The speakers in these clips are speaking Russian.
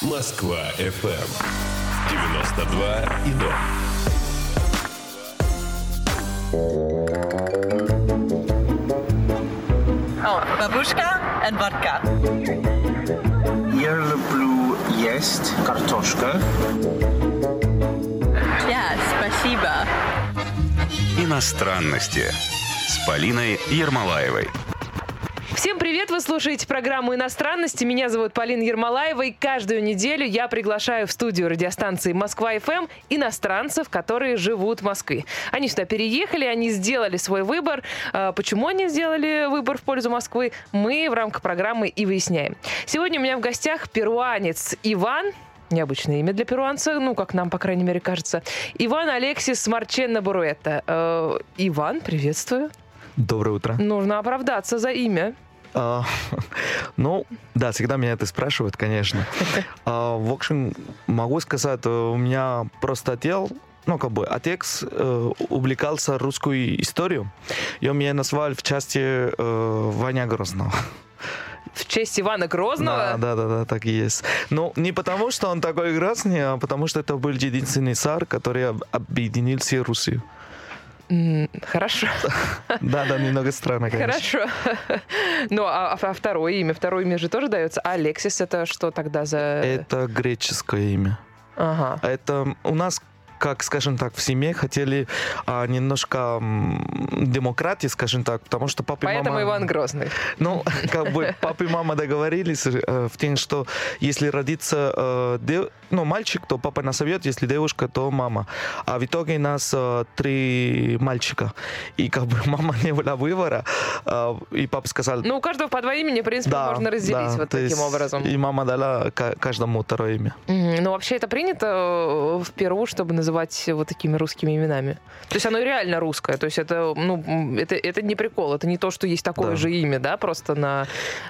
Москва FM 92 и. Oh, babushka and vodka. Я люблю есть картошка. Yeah, спасибо. Иностранности с Полиной Ермолаевой. Всем привет! Вы слушаете программу «Иностранности». Меня зовут Полина Ермолаева, и каждую неделю я приглашаю в студию радиостанции «Москва-ФМ» иностранцев, которые живут в Москве. Они сюда переехали, они сделали свой выбор. А Почему они сделали выбор в пользу Москвы, мы в рамках программы и выясняем. Сегодня у меня в гостях перуанец Иван, Необычное имя для перуанца, ну, как нам, по крайней мере, кажется. Иван Алексис Марченна Буруэта. Э, Иван, приветствую. Доброе утро. Нужно оправдаться за имя. А, ну, да, всегда меня это спрашивают, конечно. А, в общем, могу сказать, у меня просто отдел, ну, как бы, отец э, увлекался русской историей, и он меня назвал в части э, Ваня Грозного. В честь Ивана Грозного? Да, да, да, да, так и есть. Ну, не потому, что он такой грозный, а потому, что это был единственный царь, который об- объединил все Руси. Хорошо. Да, да, немного странно, конечно. Хорошо. Ну, а, а второе имя? Второе имя же тоже дается. А Алексис это что тогда за... Это греческое имя. Ага. Это у нас как, скажем так, в семье хотели а, немножко демократии, скажем так, потому что папа и Поэтому мама... Иван Грозный. Ну, как бы папа и мама договорились э, в том, что если родится э, дев- ну, мальчик, то папа назовет, если девушка, то мама. А в итоге нас э, три мальчика. И как бы мама не было выбора, э, и папа сказал... Ну, у каждого по два имени, в принципе, да, можно разделить да, вот таким есть образом. И мама дала ка- каждому второе имя. Ну, вообще это принято в Перу, чтобы называть вот такими русскими именами. То есть оно реально русское. То есть это, ну, это, это не прикол. Это не то, что есть такое Да. же имя, да, просто на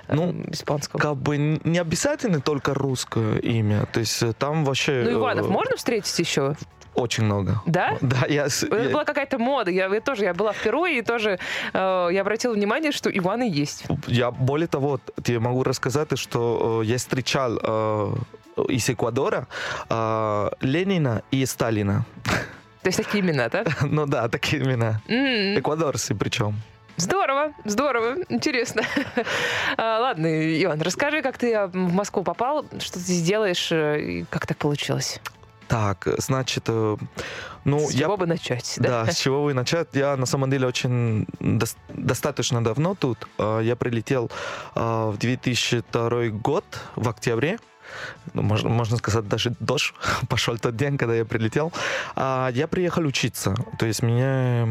э, Ну, испанском. Как бы не обязательно только русское имя. То есть э, там вообще... Ну, э, Иванов можно встретить еще? Очень много. Да? Да, я... Это я- была какая-то мода. Я, я тоже я была в Перу, и тоже э, я обратила внимание, что Иваны есть. Я более того, тебе могу рассказать, что э, я встречал э, из Эквадора э, Ленина и Сталина. То есть такие имена, да? ну да, такие имена. Эквадорцы причем. Здорово, здорово, интересно. А, Ладно, Иван, расскажи, как ты а, в Москву попал, что ты здесь делаешь, э, и как так получилось? Так, значит, э, ну С я чего бы начать, да? Да, с чего вы начать? Я на самом деле очень дос- достаточно давно тут. Я прилетел в 2002 год, в октябре. Ну, можно, можно сказать, даже дождь пошел тот день, когда я прилетел. А, Я приехал учиться. То есть меня,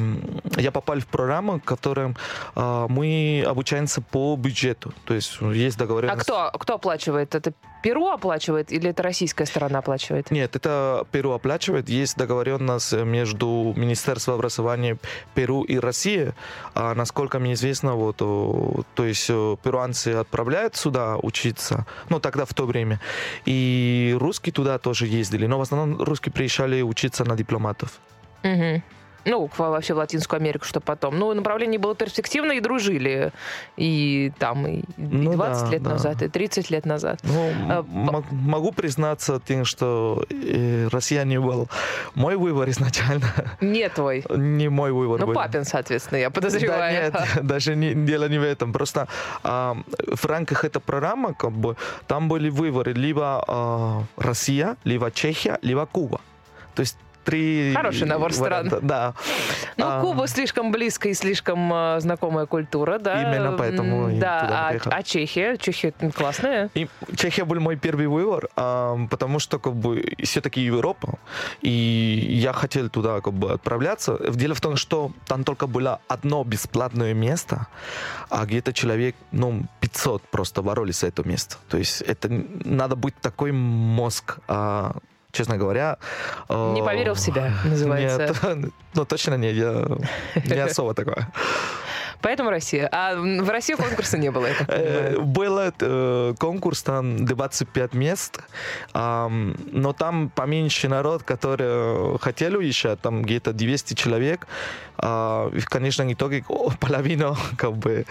я попал в программу, в которой а, мы обучаемся по бюджету. То есть есть А договоренность. кто, кто оплачивает? Это Перу оплачивает или это российская сторона оплачивает? Нет, это Перу оплачивает. Есть договоренность между Министерством образования Перу и России. А насколько мне известно, вот, то есть э, перуанцы отправляют сюда учиться, ну тогда в то время, и русские туда тоже ездили, но в основном русские приезжали учиться на дипломатов. Мгм. Ну, вообще в Латинскую Америку, что потом. Ну, направление было перспективно, и дружили. И там и, Ну 20 да, лет да. назад, и 30 лет назад. Ну, А, могу признаться тем, что э, Россия не был мой выбор изначально, Не твой. не мой выбор Ну, был. папин, соответственно, я Да подозреваю. нет, даже не, дело не в этом. Просто а, в рамках этой программы как бы, там были выборы либо а, Россия, либо Чехия, либо Куба. То есть три Хороший набор стран. варианта, Да. Ну, А, Куба слишком близкая и слишком э, знакомая культура, да. Именно поэтому М, Да, а, а Чехия? Чехия классная. И Чехия был мой первый выбор, а, потому что как бы все-таки Европа, и я хотел туда как бы отправляться. Дело в том, что там только было одно бесплатное место, а где-то человек, ну, 500 просто боролись за это место. То есть это надо быть такой мозг, а, честно говоря. Не поверил в себя, называется. Нет, ну точно нет, я не особо такое. Поэтому Россия. А в России конкурса не было, Э. Был э, конкурс, там 25 мест, но там поменьше народ, который хотели уезжать, там где-то 200 человек. А, и в конечном итоге о, половина как бы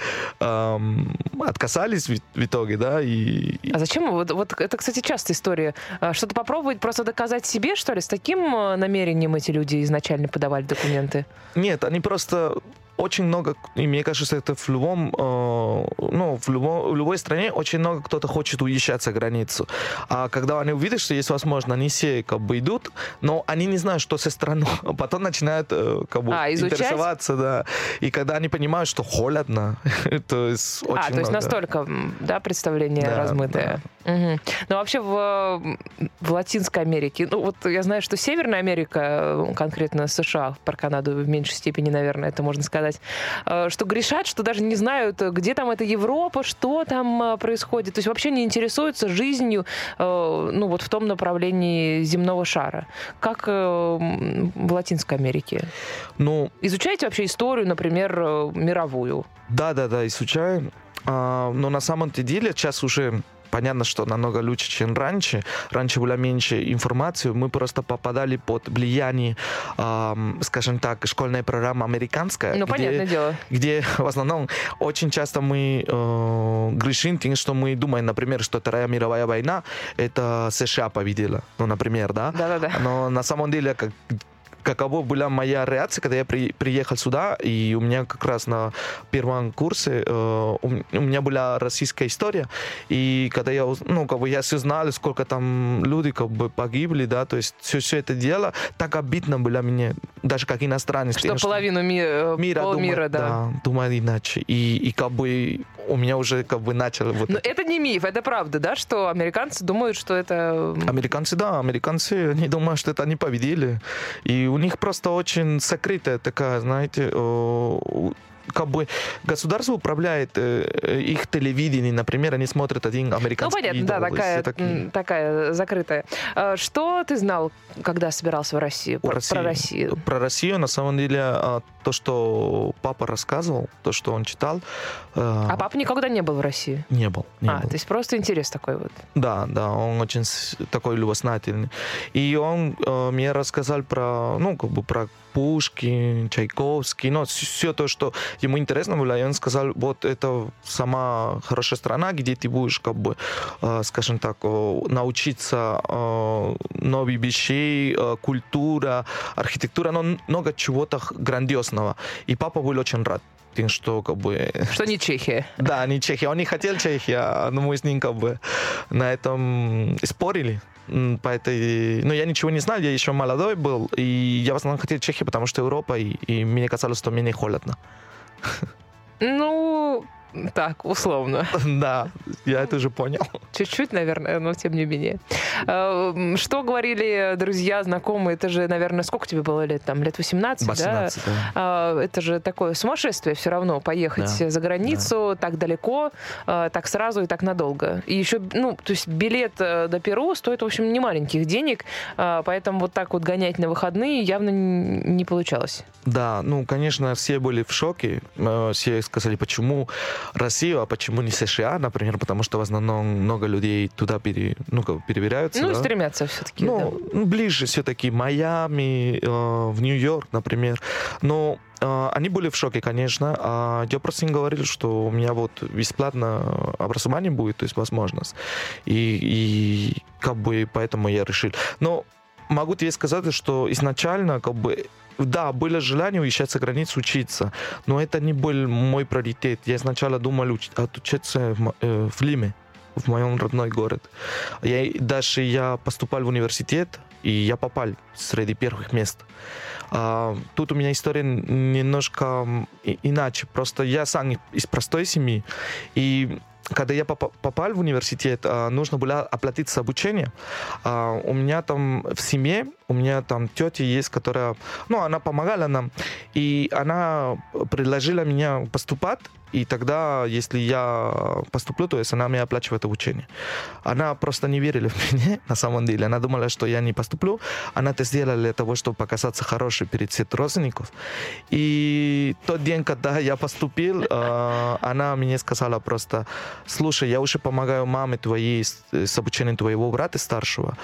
отказались в, в итоге, да, и, А зачем? Вот, вот это, кстати, частая история. А, Что-то попробовать, просто доказать себе, что ли? С таким э, намерением эти люди изначально подавали документы? Нет, они просто очень много, и мне кажется, это в любом, э, ну, в, любом, в любой стране очень много кто-то хочет уезжать за границу. А когда они увидят, что есть возможность, они все как бы идут, но они не знают, что со страной. А потом начинают э, как бы А, изучать? интересоваться, да. И когда они понимают, что холодно, то есть очень а, то есть много. настолько, м, да, представление Да, размытое. Мгм. Ну, вообще в, в Латинской Америке, ну, вот я знаю, что Северная Америка, э, конкретно США, про Канаду в меньшей степени, наверное, это можно сказать, э, что грешат, что даже не знают, где там эта Европа, что там э, происходит. То есть вообще не интересуются жизнью, ну, вот в том направлении земного шара. Как в Латинской Америке? Ну, Изучаете вообще историю, например, мировую? Да, да, да, изучаем. А, но на самом деле сейчас уже понятно, что намного лучше, чем раньше. Раньше было меньше информации. Мы просто попадали под влияние, ам, скажем так, школьной программы американская. Ну, где- понятное дело. где в основном очень часто мы э, грешим тем, что мы думаем, например, что Вторая мировая война это США победила, ну, например, да? Да-да-да. Но на самом деле, как каково была моя реакция, когда я при- приехал сюда, и у меня как раз на первом курсе э, у, у меня была российская история, и когда я, ну, как бы я все знал, сколько там люди как бы погибли, да, то есть все, все это дело, так обидно было мне, даже как иностранец. Что тем, половину ми- э, мира, полмира, думает, да. думает иначе. И, и как бы у меня уже как бы начало вот Но это. это не миф, это правда, да, что американцы думают, что это... Американцы, да, американцы, они думают, что это они победили. И у них просто очень сокрытая такая, знаете, э, как бы государство управляет э, э, их телевидение, например, они смотрят один Ну, американский понятно, да, идол, и такая, такие. такая закрытая. А Что ты знал, когда собирался в Россию? Про, России. про Россию. Про Россию, на самом деле, а, то, что папа рассказывал, то, что он читал, э, А папа никогда не был в России? не был. Не а, был. то есть просто интерес такой вот. Да, да, он очень такой любознательный. И он э, мне рассказал про, ну, как бы про Пушкин, Чайковский, ну, все то, что ему интересно было. И он сказал, вот это сама хорошая страна, где ты будешь, как бы, э, скажем так, научиться новых вещей, культура, архитектура, но много чего-то грандиозного. И папа был очень рад что как бы Что не Чехия. да, не Чехия. Он не хотел Чехия, но мы с ним как бы на этом спорили. По этой... Ну, я ничего не знал, я еще молодой был, и я в основном хотел Чехию, потому что Европа, и, и мне казалось, что мне не холодно. Ну, так, условно. да, я это уже понял. Чуть-чуть, наверное, но тем не менее. М, Что говорили друзья, знакомые? Это же, наверное, сколько тебе было лет? Там лет 18, да? 18, да. А, Это же такое сумасшествие все равно поехать Да, за границу так далеко, а, так сразу и так надолго. И еще, ну, то есть билет э, до Перу стоит, в общем, не маленьких денег, поэтому вот так вот гонять на выходные явно не получалось. Да, ну, конечно, все были в шоке. Э, Все сказали, почему Россию, а почему не США, например, потому что в основном много людей туда пере, ну, как перебираются. Ну, да. стремятся все-таки. Ну, ну, ближе все-таки Майами, э, в Нью-Йорк, например. Но э, они были в шоке, конечно. А я просто им говорил, что у меня вот бесплатно образование будет, то есть возможность. И, и как бы поэтому я решил. Но могу тебе сказать, что изначально как бы да, было желание уезжать за границу учиться, но это не был мой приоритет. Я сначала думал уч- отучиться в, э, в Лиме, в моем родной город. Я, даже я поступал в университет, и я попал среди первых мест. А, тут у меня история немножко иначе. Просто я сам из простой семьи, и когда я попа- попал в университет, а, нужно было оплатить обучение. А, У меня там в семье у меня там тетя есть, которая, ну, она помогала нам, и она предложила меня поступать, и тогда, если я поступлю, то есть она мне оплачивает обучение. Она просто не верила в меня, на самом деле. Она думала, что я не поступлю. Она это сделала для того, чтобы показаться хорошей перед всех родственников. И тот день, когда я поступил, э, она мне сказала просто, слушай, я уже помогаю маме твоей с, обучением твоего брата старшего.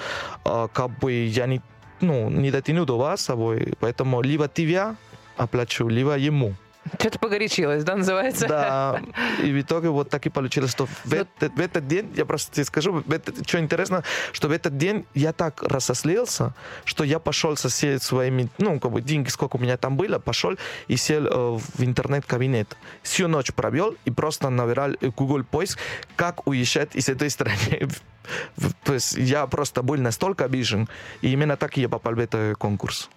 Э, как бы я не, ну, не дотяну до вас с собой, поэтому либо тебя оплачу, либо ему. Что-то погорячилось, да, называется? Да, и в итоге вот так и получилось, что в, этот, в этот день, я просто тебе скажу, этот, что интересно, что в этот день я так рассослился, что я пошел со всеми своими, ну, как бы деньги, сколько у меня там было, пошел и сел э, в интернет-кабинет. Всю ночь провел и просто набирал Google поиск, как уезжать из этой страны. То есть я просто был настолько обижен, и именно так я попал в этот конкурс.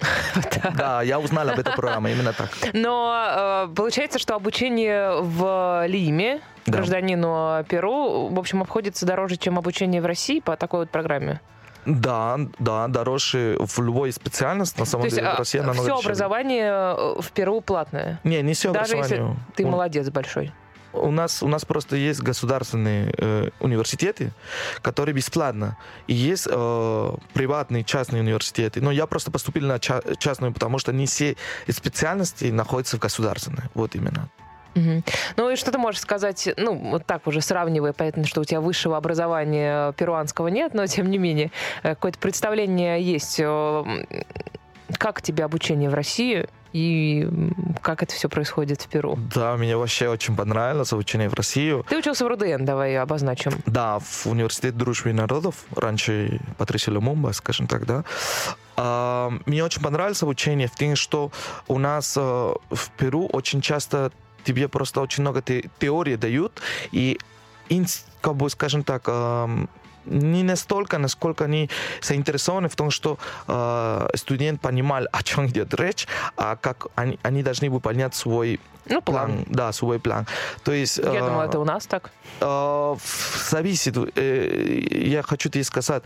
Да, я узнал об этой программе, именно так. Но э, получается, что обучение в Лиме Да. гражданину Перу, в общем, обходится дороже, чем обучение в России по такой вот программе. Да, да, дороже в любой специальности, на То самом есть деле, в России намного все дешевле. образование э, в Перу платное. Не, не все Даже если образование. ты У- молодец большой. У нас, у нас просто есть государственные э, университеты, которые бесплатно. И есть э, приватные, частные университеты. Но я просто поступил на ча- частную, потому что не все специальности находятся в государственной. Вот именно. Мгм. Ну и что ты можешь сказать, ну, вот так уже сравнивая, понятно, что у тебя высшего образования перуанского нет, но тем не менее, э, какое-то представление есть, э, как тебе обучение в России и как это все происходит в Перу. Да, мне вообще очень понравилось обучение в Россию. Ты учился в РУДН, давай обозначим. Да, в университет дружбы народов, раньше Патрисия Лумумба, скажем так, да. А, мне очень понравилось обучение в том, что у нас э, в Перу очень часто тебе просто очень много те- теории дают, и, как бы, скажем так, не настолько, насколько они заинтересованы в том, что э, студент понимал, о чем идет речь, а как они, они должны выполнять свой Ну, план. план. Да, свой план. То есть... Я э, думаю, это у нас так. Э, зависит. Э, Я хочу тебе сказать,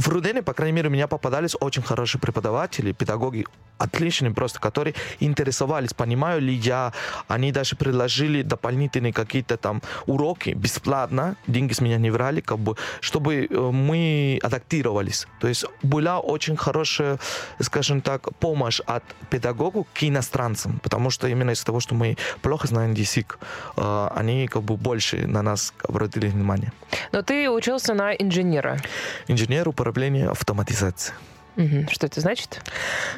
в Рудене, по крайней мере, у меня попадались очень хорошие преподаватели, педагоги, отличные просто, которые интересовались, понимаю ли я. Они даже предложили дополнительные какие-то там уроки бесплатно, деньги с меня не врали, как бы, чтобы э, мы адаптировались. То есть была очень хорошая, скажем так, помощь от педагогов к иностранцам, потому что именно из-за того, что мы плохо знаем язык, э, они как бы больше на нас обратили внимание. Но ты учился на инженера. Инженер управления автоматизацией. Что это значит?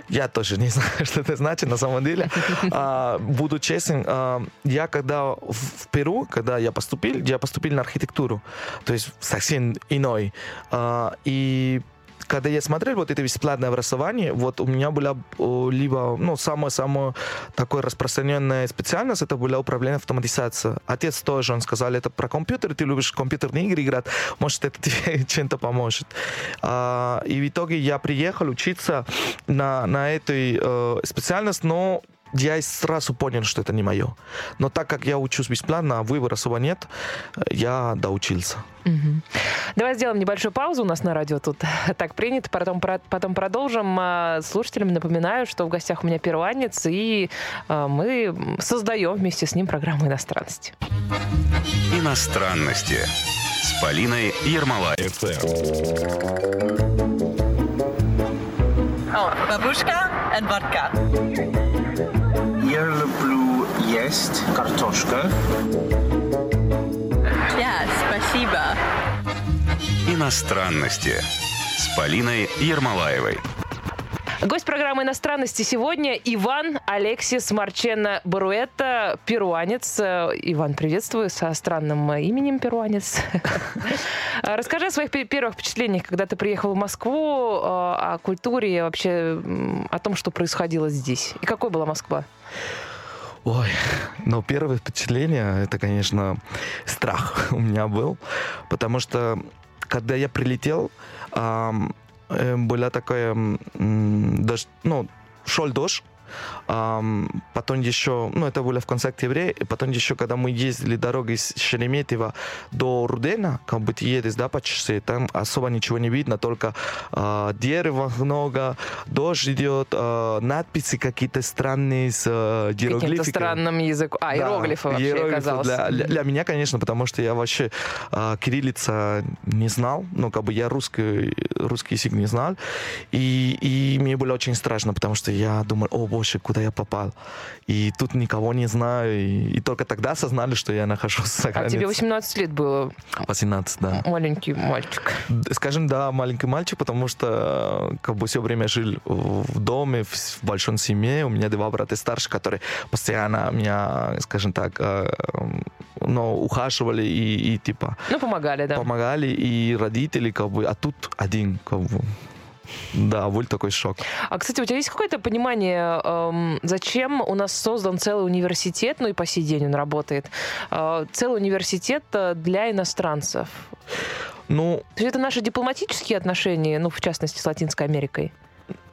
Я тоже не знаю, что это значит на самом деле. А, буду честен, а, я когда в, в Перу, когда я поступил, я поступил на архитектуру, то есть совсем иной. А, и когда я смотрел вот это бесплатное образование, вот у меня была либо, ну, самая-самая такая распространенная специальность, это была управление автоматизацией. Отец тоже, он сказал, это про компьютер, ты любишь компьютерные игры играть, может, это тебе чем-то поможет. А, и в итоге я приехал учиться на, на этой э, специальность, но я и сразу понял, что это не мое. Но так как я учусь бесплатно, а выбора особо нет, я доучился. Мгм. Давай сделаем небольшую паузу у нас на радио тут так принято, потом, про- потом продолжим. А, Слушателям напоминаю, что в гостях у меня перуанец, и а, мы создаем вместе с ним программу иностранности. Иностранности с Полиной. Oh, babushka and vodka. Я люблю есть картошка. Yeah, спасибо. Иностранности с Полиной Ермолаевой. Гость программы иностранности сегодня Иван Алексис Марчена Баруэта, перуанец. Э, Иван, приветствую со странным э, именем перуанец. Расскажи о своих пе- первых впечатлениях, когда ты приехал в Москву, э, о культуре, вообще о том, что происходило здесь. И какой была Москва? Ой, но первое впечатление, это, конечно, страх у меня был, потому что когда я прилетел, ам, э, была такая, дождь, ну, шел дождь, потом еще, ну, это было в конце октября, и потом еще, когда мы ездили дорогой из Шереметьево до Рудена, как бы ты едешь, да, по шоссе, там особо ничего не видно, только а, дерева много, дождь идет, а, надписи какие-то странные с Каким-то иероглификами. странным языком. А, Да, иероглифы вообще иероглифы оказалось. Для, для- для меня, конечно, потому что я вообще а, кириллица не знал, ну, как бы я русский, русский язык не знал, и, и мне было очень страшно, потому что я думал, о боже, куда я попал, и тут никого не знаю, и, и только тогда осознали, что я нахожусь за А границей. тебе 18 лет было, 18, да. маленький мальчик. Скажем, да, маленький мальчик, потому что э, как бы все время жил в доме, в, в большой семье. У меня два брата старше, которые постоянно меня, скажем так, э, ну, ухаживали и, и типа Ну, помогали, да. помогали, и родители, как бы, а тут один, как бы. Да, был такой шок. А, кстати, у тебя есть какое-то понимание, эм, зачем у нас создан целый университет, ну и по сей день он работает, э, целый университет э, для иностранцев? Ну, То есть это наши дипломатические отношения, ну, в частности, с Латинской Америкой?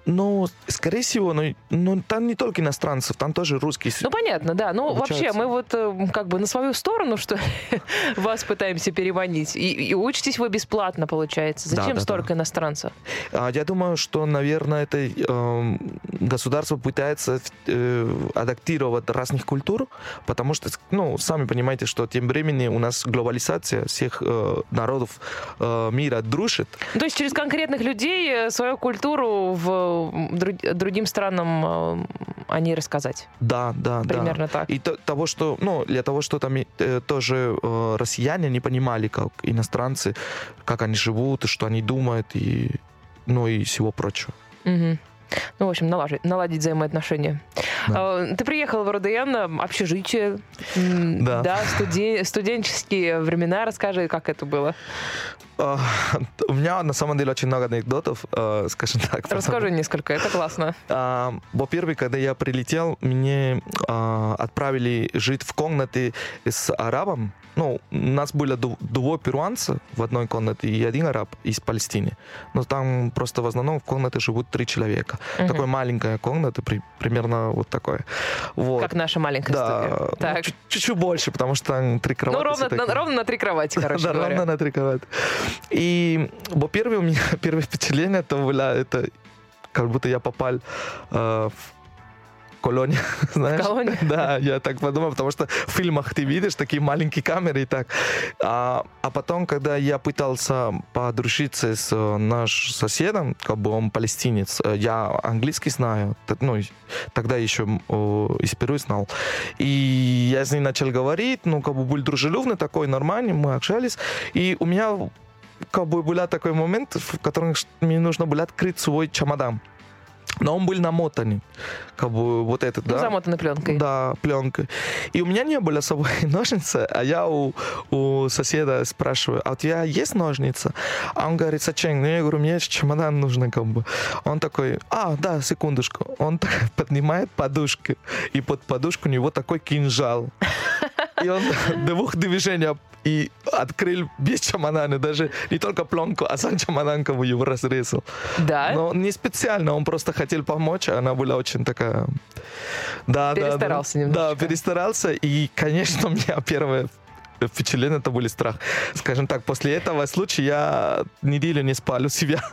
Ну, скорее всего, ну, ну, там не только иностранцев, там тоже русские. Ну, понятно, да. Ну, вообще, Обучаются. мы вот э, как бы на свою сторону, что вас пытаемся переманить. И, и учитесь вы бесплатно, получается. Да, Зачем да, столько иностранцев? А, Я думаю, что, наверное, это эм, государство пытается э, адаптировать разных культур, потому что, ну, сами понимаете, что тем временем у нас глобализация всех э, народов э, мира дружит. То есть через конкретных людей э, свою культуру в другим странам э, о ней рассказать. Да, да, да. Примерно так. И то- того, что, ну, для того, что там э, тоже э, россияне не понимали, как иностранцы, как они живут, что они думают, и, ну, и всего прочего. Мгм. Ну, в общем, наладить, наладить взаимоотношения. Да. А, Ты приехал в РУДН, общежитие, м, Да. студен- студенческие времена. Расскажи, как это было. А, У меня на самом деле очень много анекдотов, э, скажем так. потому- Расскажи несколько, это классно. А, Во-первых, когда я прилетел, мне а, отправили жить в комнате с арабом. Ну, у нас были двое перуанцев в одной комнате и один араб из Палестины. Но там просто в основном в комнате живут три человека. Мгм. Такая маленькая комната, при- примерно вот такая. Вот. Как наша маленькая да, студия. ну, Так. чуть-чуть больше, потому что там три кровати. Ну, ровно, на, ровно на три кровати, короче да, говоря. ровно на три кровати. И, во-первых, у меня первое впечатление это было, это как будто я попал э, в колонию, знаешь? колонию? Да, я так подумал, потому что в фильмах ты видишь такие маленькие камеры и так. А, а потом, когда я пытался подружиться с э, нашим соседом, как бы он палестинец, э, я английский знаю, ну, тогда еще из Перу знал. И я с ним начал говорить, ну, как бы был дружелюбный такой, нормальный, мы общались. И у меня как бы был такой момент, в котором мне нужно было открыть свой чемодан. Но он был намотанный, как бы вот этот, Ну, да? замотанной пленкой. Да, пленкой. И у меня не было с собой ножницы, а я у, у соседа спрашиваю, а у тебя есть ножницы? А он говорит, зачем? Ну, я говорю, мне чемодан нужно как бы. Он такой, а, да, секундочку. Он так поднимает подушку, и под подушку у него такой кинжал. И он двух движений и открыл без чемодана, даже не только пленку, а сам чемодан его разрезал. Да? Но не специально, он просто хотел помочь, а она была очень такая... Да, да, Перестарался да. немножко. Да, перестарался, и, конечно, у меня первое впечатление это были страх. Скажем так, после этого случая я неделю не спал у себя.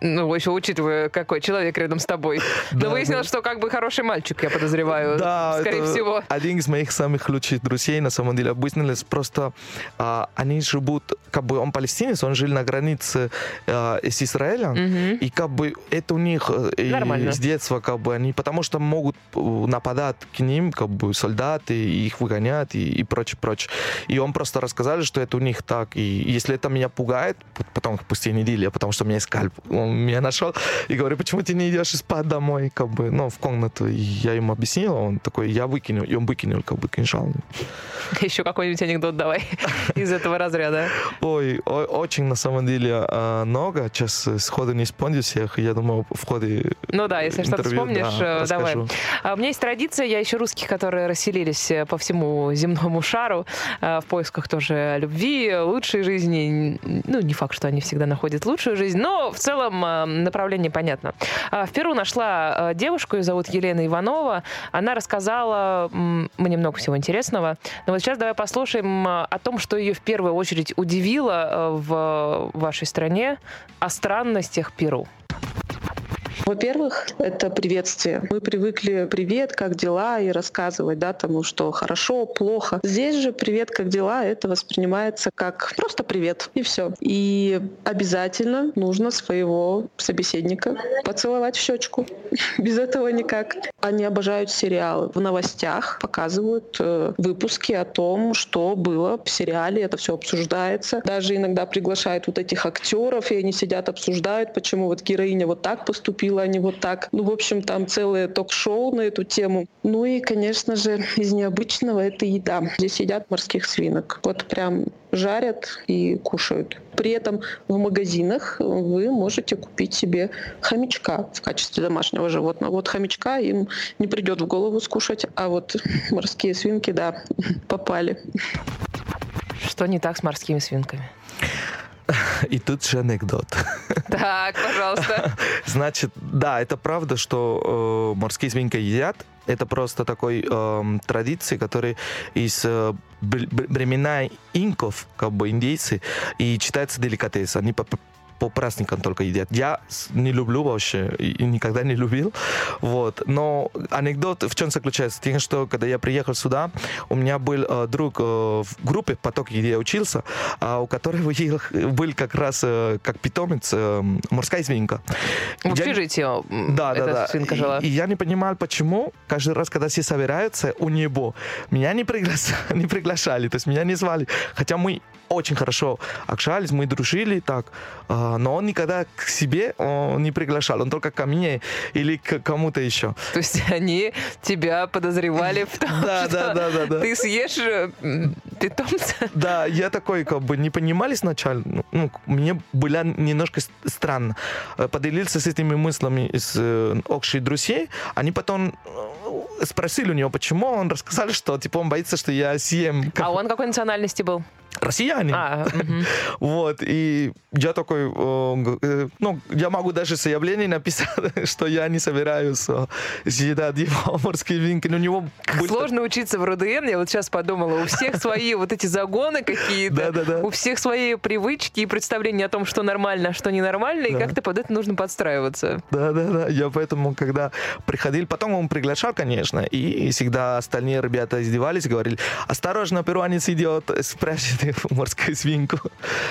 Ну, еще учитывая, какой человек рядом с тобой. Но Да, выяснилось, что как бы хороший мальчик, я подозреваю. Да, скорее всего. один из моих самых лучших друзей, на самом деле, выяснилось просто, а, они живут, как бы он палестинец, он жил на границе а, с Израилем, и как бы это у них э, с детства, как бы они, потому что могут э, нападать к ним, как бы солдаты, и их выгонять и, и прочее, прочее. И он просто рассказали, что это у них так. И если это меня пугает, потом спустя неделю, потому что у меня есть скальп, он меня нашел и говорит, почему ты не идешь спать домой, как бы, ну, в комнату. И я ему объяснил, он такой, я выкинул, и он выкинул, как бы, кинжал. Еще какой-нибудь анекдот давай из этого разряда. Ой, о- очень на самом деле э, много. Сейчас э, сходу не вспомню всех. Я думаю, в ходе Ну да, если что-то вспомнишь, да, э, давай. А У меня есть традиция, я ищу русских, которые расселились э, по всему земному шару э, в поисках тоже любви, лучшей жизни. Ну, не факт, что они всегда находят лучшую жизнь, но в целом э, направление понятно. А, В Перу нашла э, девушку, ее зовут Елена Иванова. Она рассказала мне много всего интересного. Но вот сейчас давай послушаем э, о том, что ее в первую очередь удивило в вашей стране, о странностях Перу. Во-первых, это приветствие. Мы привыкли «привет, как дела?» и рассказывать, да, тому, что хорошо, плохо. Здесь же «привет, как дела?» это воспринимается как просто «привет» и все. И обязательно нужно своего собеседника поцеловать в щечку. Без этого никак. Они обожают сериалы. В новостях показывают э, выпуски о том, что было в сериале. Это все обсуждается. Даже иногда приглашают вот этих актеров, и они сидят, обсуждают, почему вот героиня вот так поступила, а не вот так. Ну, в общем, там целое ток-шоу на эту тему. Ну и, конечно же, из необычного это еда. Здесь едят морских свинок. Вот прям жарят и кушают. При этом в магазинах вы можете купить себе хомячка в качестве домашнего животного. Вот хомячка им не придет в голову скушать, а вот морские свинки, да, попали. Что не так с морскими свинками? И тут же анекдот. Так, пожалуйста. Значит, да, это правда, что э, морские свинки едят. Это просто такой эм, традиции, которые из э, времена инков, как бы индейцы, и считается деликатес. Они по, праздникам только едят. Я не люблю вообще и, и никогда не любил. Вот. Но анекдот в чем заключается? Тем, что когда я приехал сюда, у меня был э, друг э, в группе поток, где я учился, а у которого был- как раз э, как питомец э, морская свинка. В Я- общежитии м, да, эта да, да. свинка И- жила. И, я не понимал, почему каждый раз, когда все собираются у него, меня не, пригла- не приглашали, то есть меня не звали. Хотя мы очень хорошо общались, мы дружили так, а, но он никогда к себе он не приглашал, он только ко мне или к кому-то еще. То есть они тебя подозревали в том, Да, что да, да, ты съешь питомца. Да, я такой, как бы, не понимали сначала. Ну, Ну, мне было немножко странно. Э, Поделился с этими мыслями с э, общих друзей. Они потом э, спросили у него, почему. Он рассказал, что, типа, он боится, что я съем как А он какой национальности был? россияне. А, мгм. Вот, и я такой, э, э, ну, я могу даже заявление написать, что я не собираюсь э, съедать его морские винки. Но у него Сложно учиться в РУДН, я вот сейчас подумала, у всех свои вот эти загоны какие-то, Да-да-да. у всех свои привычки и представления о том, что нормально, а что ненормально, и Да. как-то под это нужно подстраиваться. Да, да, да. Я поэтому, когда приходил, потом он приглашал, конечно, и всегда остальные ребята издевались, говорили, осторожно, перуанец идет, спрашивает морскую свинку.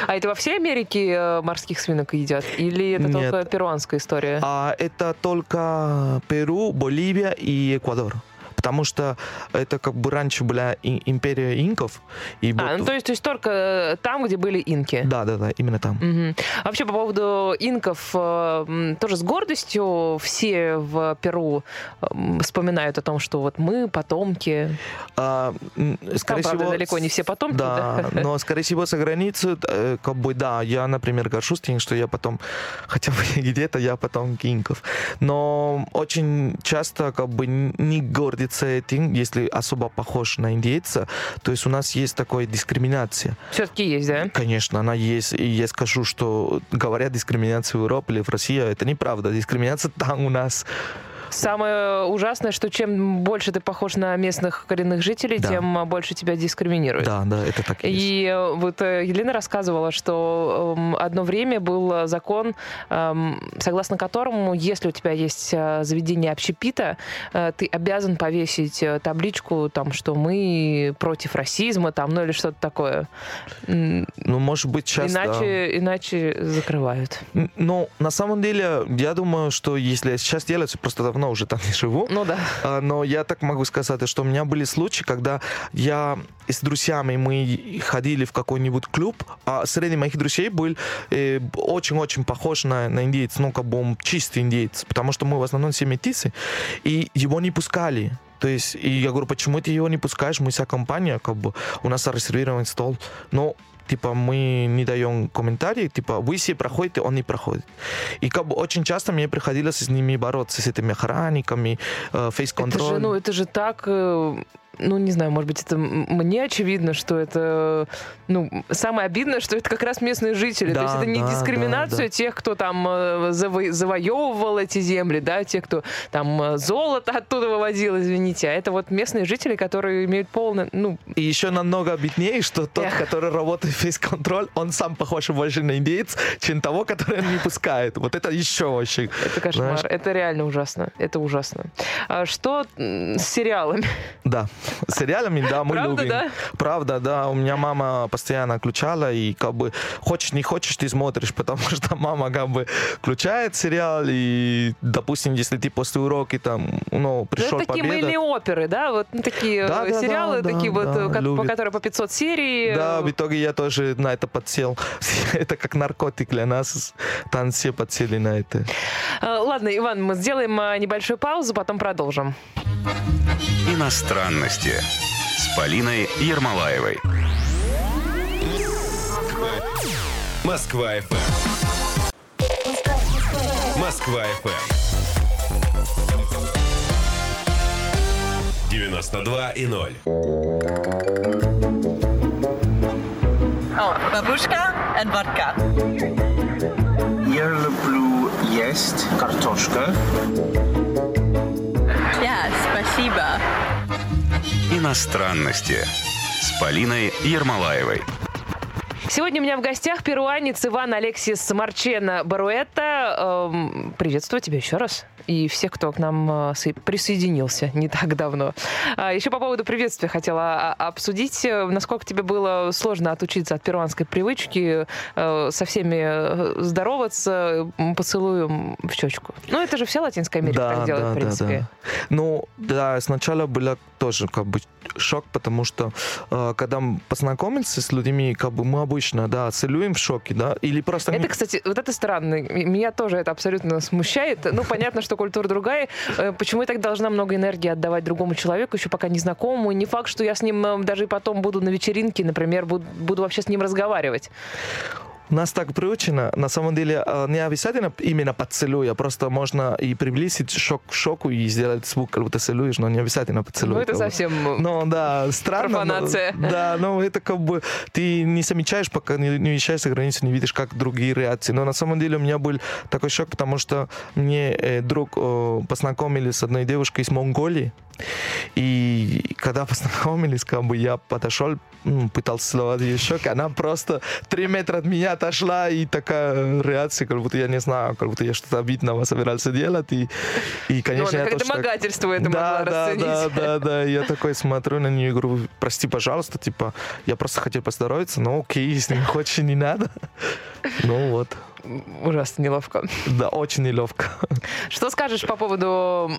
А это во всей Америке э, морских свинок едят? Или это Нет. только перуанская история? А это только Перу, Боливия и Эквадор. Потому что это как бы раньше была и- империя инков. И А, вот- ну то есть, то есть только э, там, где были инки? Да, да, да, именно там. А Вообще по поводу инков э, тоже с гордостью все в Перу вспоминают о том, что вот мы потомки. А, скорее правда, всего, далеко не все потомки, Да, да. но, скорее всего, за границу, э, как бы, да, я, например, горжусь тем, что я потом, хотя бы где-то я потом кинков. Но очень часто, как бы, не гордится этим, если особо похож на индейца. То есть у нас есть такая дискриминация. Все-таки есть, да? Конечно, она есть. И я скажу, что говорят дискриминация в Европе или в России, это неправда. Дискриминация там у нас. Самое ужасное, что чем больше ты похож на местных коренных жителей, Да. тем больше тебя дискриминируют. Да, да, это так и есть. И вот э, Елена рассказывала, что эм, одно время был э, закон, эм, согласно которому, если у тебя есть э, заведение общепита, ты обязан повесить табличку, там, что мы против расизма, там, ну или что-то такое. Ну, может быть, сейчас... да. Иначе, иначе закрывают. Ну, на самом деле, я думаю, что если сейчас делать, просто давно уже там не живу, Ну да. а, но я так могу сказать, что у меня были случаи, когда я с друзьями мы ходили в какой-нибудь клуб, а среди моих друзей был э, очень-очень похож на, на индейца, ну, как бы он чистый индейец, потому что мы в основном все метисы, и его не пускали. То есть, и я говорю, почему ты его не пускаешь? Мы вся компания, как бы, у нас резервирован стол. Но типа мы не даем комментарии, типа вы все проходите, он не проходит. И как бы очень часто мне приходилось с ними бороться, с этими охранниками, э, фейс-контроль. Это же, ну, это же так э, ну, не знаю, может быть, это мне очевидно, что это, ну, самое обидное, что это как раз местные жители. Да, То есть это не да, дискриминация да, да. тех, кто там э, заво- завоевывал эти земли, да, те, кто там э, золото оттуда вывозил, извините, а это вот местные жители, которые имеют полное, ну, И еще намного обиднее, что тот, Эх. который работает фейс-контроль, он сам похож больше на индейец, чем того, который он не пускает. Вот это еще вообще. это кошмар, знаешь, это реально ужасно, это ужасно. А что с сериалами? Да, сериалами, да, мы Правда, любим. да? Правда, да. У меня мама постоянно включала, и как бы хочешь, не хочешь, ты смотришь, потому что мама как бы включает сериал, и, допустим, если ты после уроки там, ну, Ну, пришел это такие победа, мыльные оперы, да, вот ну, такие Да, э, да, сериалы, да, такие да, вот, да, э, по которые по 500 серий. Да, э, в итоге я тоже на это подсел. Это как наркотик для нас. Там все подсели на это. Ладно, Иван, мы сделаем небольшую паузу, потом продолжим. Иностранности с Полиной Ермолаевой. Москва FM. Москва FM. 92 и 0. Oh, babushka and vodka. Я люблю есть картошка. Yeah, спасибо. Иностранности с Полиной Ермолаевой. Сегодня у меня в гостях перуанец Иван Алексис Марчена Баруэта. Эм, Приветствую тебя еще раз. И всех, кто к нам э, со- присоединился не так давно. А, Еще по поводу приветствия хотела а, обсудить. Э, Насколько тебе было сложно отучиться от перуанской привычки э, со всеми здороваться поцелуем в щечку? Ну, это же вся Латинская Америка так делает, в принципе. Ну, да, сначала было тоже как бы шок, потому что когда мы познакомился с людьми, как бы мы обычно, да, целуем в шоке, да, или просто... Это, кстати, вот это странно. Меня тоже это абсолютно смущает. Ну, понятно, что культура другая. Э, Почему я так должна много энергии отдавать другому человеку, еще пока незнакомому? Не факт, что я с ним э, даже и потом буду на вечеринке, например, буду, буду вообще с ним разговаривать. Нас так приучено, на самом деле, э, не обязательно именно поцелуй, а просто можно и приблизить шок к шоку и сделать звук, как будто целуешь, но не обязательно поцелуй. Ну, это бы. совсем... э, Ну да, странно. но- Профанация. да, но это как бы ты не замечаешь, пока не, не уезжаешь за границу, не видишь, как другие реакции. Но на самом деле у меня был такой шок, потому что мне э, друг э, познакомили с одной девушкой из Монголии. И когда познакомились, как бы я подошел, пытался целовать ее щеки, она просто три метра от меня отошла, и такая реакция, как будто я не знаю, как будто я что-то обидного собирался делать. И, и Ну, конечно, она я тоже так- домогательство это да, могла да, расценить. да, да, да. Я такой смотрю на нее и говорю, прости, пожалуйста, типа, я просто хотел поздороваться, но окей, если не хочешь, не надо. Ну вот, Ужасно неловко. да, очень неловко. Что скажешь по поводу,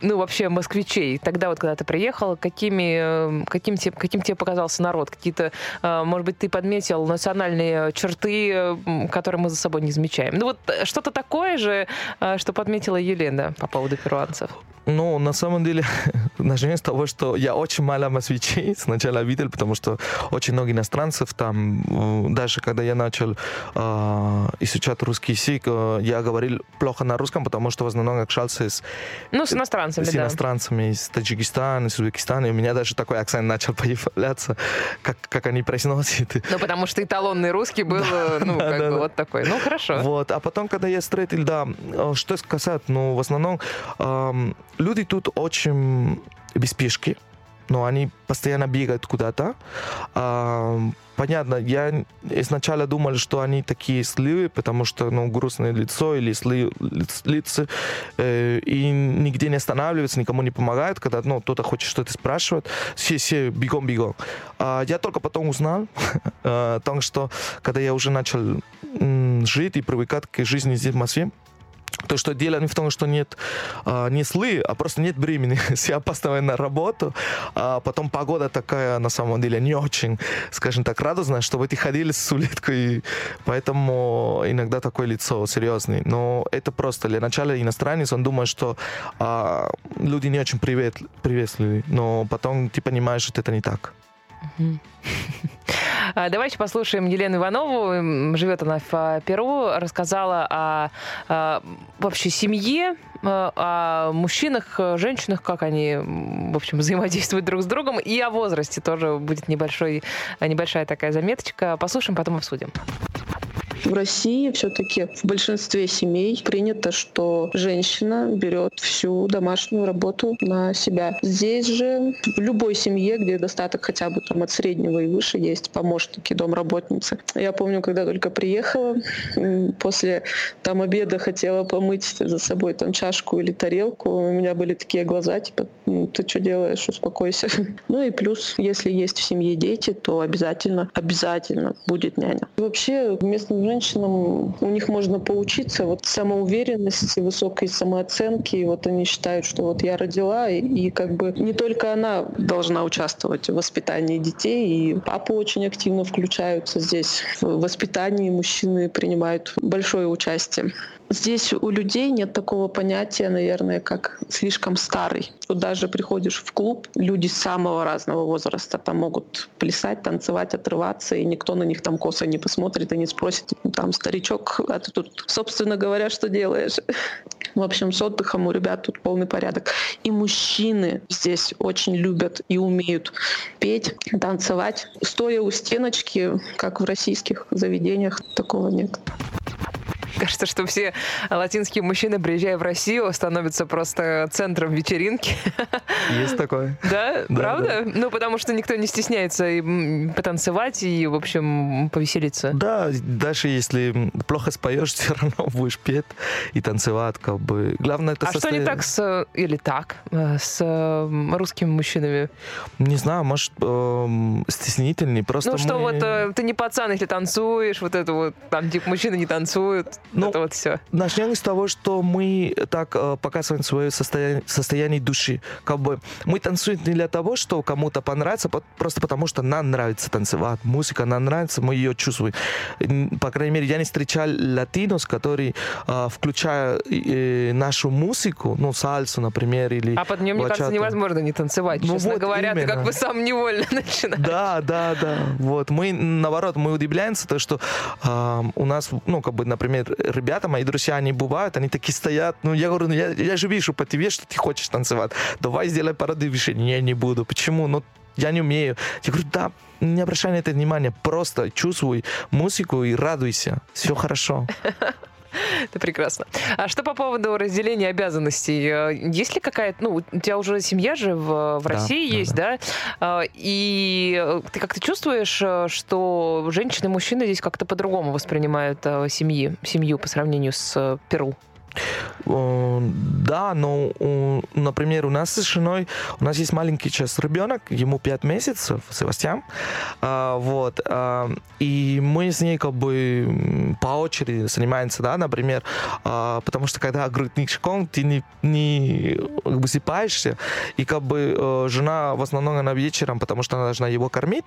ну, вообще, москвичей? Тогда вот, когда ты приехал, какими, э, каким, тебе, каким тебе показался народ? Какие-то, э, может быть, ты подметил национальные черты, которые мы за собой не замечаем? Ну, вот э, что-то такое же, э, что подметила Елена по поводу перуанцев. Ну, на самом деле, начнем с того, что я очень мало москвичей сначала видел, потому что очень много иностранцев там. э, Даже когда я начал э, изучать русский язык, э, я говорил плохо на русском, потому что в основном общался с Ну, с иностранцами, с да. иностранцами из Таджикистана, из Узбекистана, и у меня даже такой акцент начал появляться, как, как они произносят. Ну, потому что эталонный русский был, э, ну, да, как да, бы да. вот такой. Ну, хорошо. Вот. А потом, когда я встретил, да, э, что сказать, ну, в основном эм, люди тут очень без спешки, но они постоянно бегают куда-то. Ам, понятно, я сначала думал, что они такие сливы, потому что, ну, грустное лицо или сли, лиц- лица, э, и нигде не останавливаются, никому не помогают, когда, ну, кто-то хочет что-то спрашивать, все, все бегом-бегом. А я только потом узнал э, о том, что когда я уже начал жить и привыкать к жизни здесь в Москве, То, что дело не в том, что нет а, не слы, а просто нет времени. Все опаздывают на работу, а потом погода такая, на самом деле, не очень, скажем так, радостная, чтобы ты ходили с улиткой, поэтому иногда такое лицо серьезное. Но это просто для начала иностранец, он думает, что а, люди не очень привет, приветливые, но потом ты понимаешь, что это не так. А, Давайте послушаем Елену Иванову. Живет она в а, Перу. Рассказала о, а, вообще семье, о мужчинах, э, женщинах, как они, в общем, взаимодействуют друг с другом. И о возрасте тоже будет небольшой, небольшая такая заметочка. Послушаем, потом обсудим. В России все-таки в большинстве семей принято, что женщина берет всю домашнюю работу на себя. Здесь же в любой семье, где достаток хотя бы там от среднего и выше, есть помощники, домработницы. Я помню, когда только приехала, после там обеда хотела помыть за собой там чашку или тарелку, у меня были такие глаза, типа, «М, ты что делаешь, успокойся. Ну и плюс, если есть в семье дети, то обязательно, обязательно будет няня. Вообще местным женщинам у них можно поучиться вот самоуверенности, высокой самооценки. И вот они считают, что вот я родила, и, и как бы не только она должна участвовать в воспитании детей, и папы очень активно включаются здесь. В воспитании мужчины принимают большое участие. Здесь у людей нет такого понятия, наверное, как слишком старый. Вот даже приходишь в клуб, люди самого разного возраста там могут плясать, танцевать, отрываться, и никто на них там косо не посмотрит и не спросит, «Ну, там, старичок, а ты тут, собственно говоря, что делаешь? В общем, с отдыхом у ребят тут полный порядок. И мужчины здесь очень любят и умеют петь, танцевать. Стоя у стеночки, как в российских заведениях, такого нет. Кажется, что все латинские мужчины, приезжая в Россию, становятся просто центром вечеринки. Есть такое. Да? Да, Правда? Ну, потому что никто не стесняется и, потанцевать и, в общем, повеселиться. Да, даже если плохо споешь, все равно будешь петь и танцевать, как бы. Главное это А что не так с... Или так? э, С русскими мужчинами? Не знаю, может, эм, стеснительный. Просто ну, что мы- вот э, ты не пацан, если танцуешь, вот это вот, там, типа, мужчины не танцуют, Ну, это вот все. Начнем с того, что мы так э, показываем свое состояние, состояние души. Как бы мы танцуем не для того, что кому-то понравится, по- просто потому что нам нравится танцевать. Музыка нам нравится, мы ее чувствуем. По крайней мере, я не встречал латинос, которые, э, включая э, нашу музыку, ну, сальсу, например, или А под нее, мне кажется, невозможно не танцевать, Ну честно вот говоря. Ты как именно. бы сам невольно начинаешь. Да, да, да. Вот мы наоборот, мы удивляемся, то, что а, у нас, ну, как бы, например, ребята, мои друзья, они бывают, они такие стоят. Ну, я говорю, ну, я, я же вижу по тебе, что ты хочешь танцевать. Давай сделай движений. Я не буду. Почему? Ну, я не умею. Я говорю, да, не обращай на это внимания. Просто чувствуй музыку и радуйся. Все хорошо. Это прекрасно. А что по поводу разделения обязанностей? Э, Есть ли какая-то... Ну, у тебя уже семья же в, в Да, России да, есть, да? А, И э, ты как-то чувствуешь, э, что женщины и мужчины здесь как-то по-другому воспринимают э, семьи, семью по сравнению с э, Перу? Да, но, например, у нас с женой, у нас есть маленький сейчас ребенок, ему 5 месяцев, Севастьян, А, вот, а, и мы с ней как бы по очереди занимаемся, да, например, а, потому что когда грудничком ты не, не как бы сыпаешься, и как бы э, жена в основном она вечером, потому что она должна его кормить,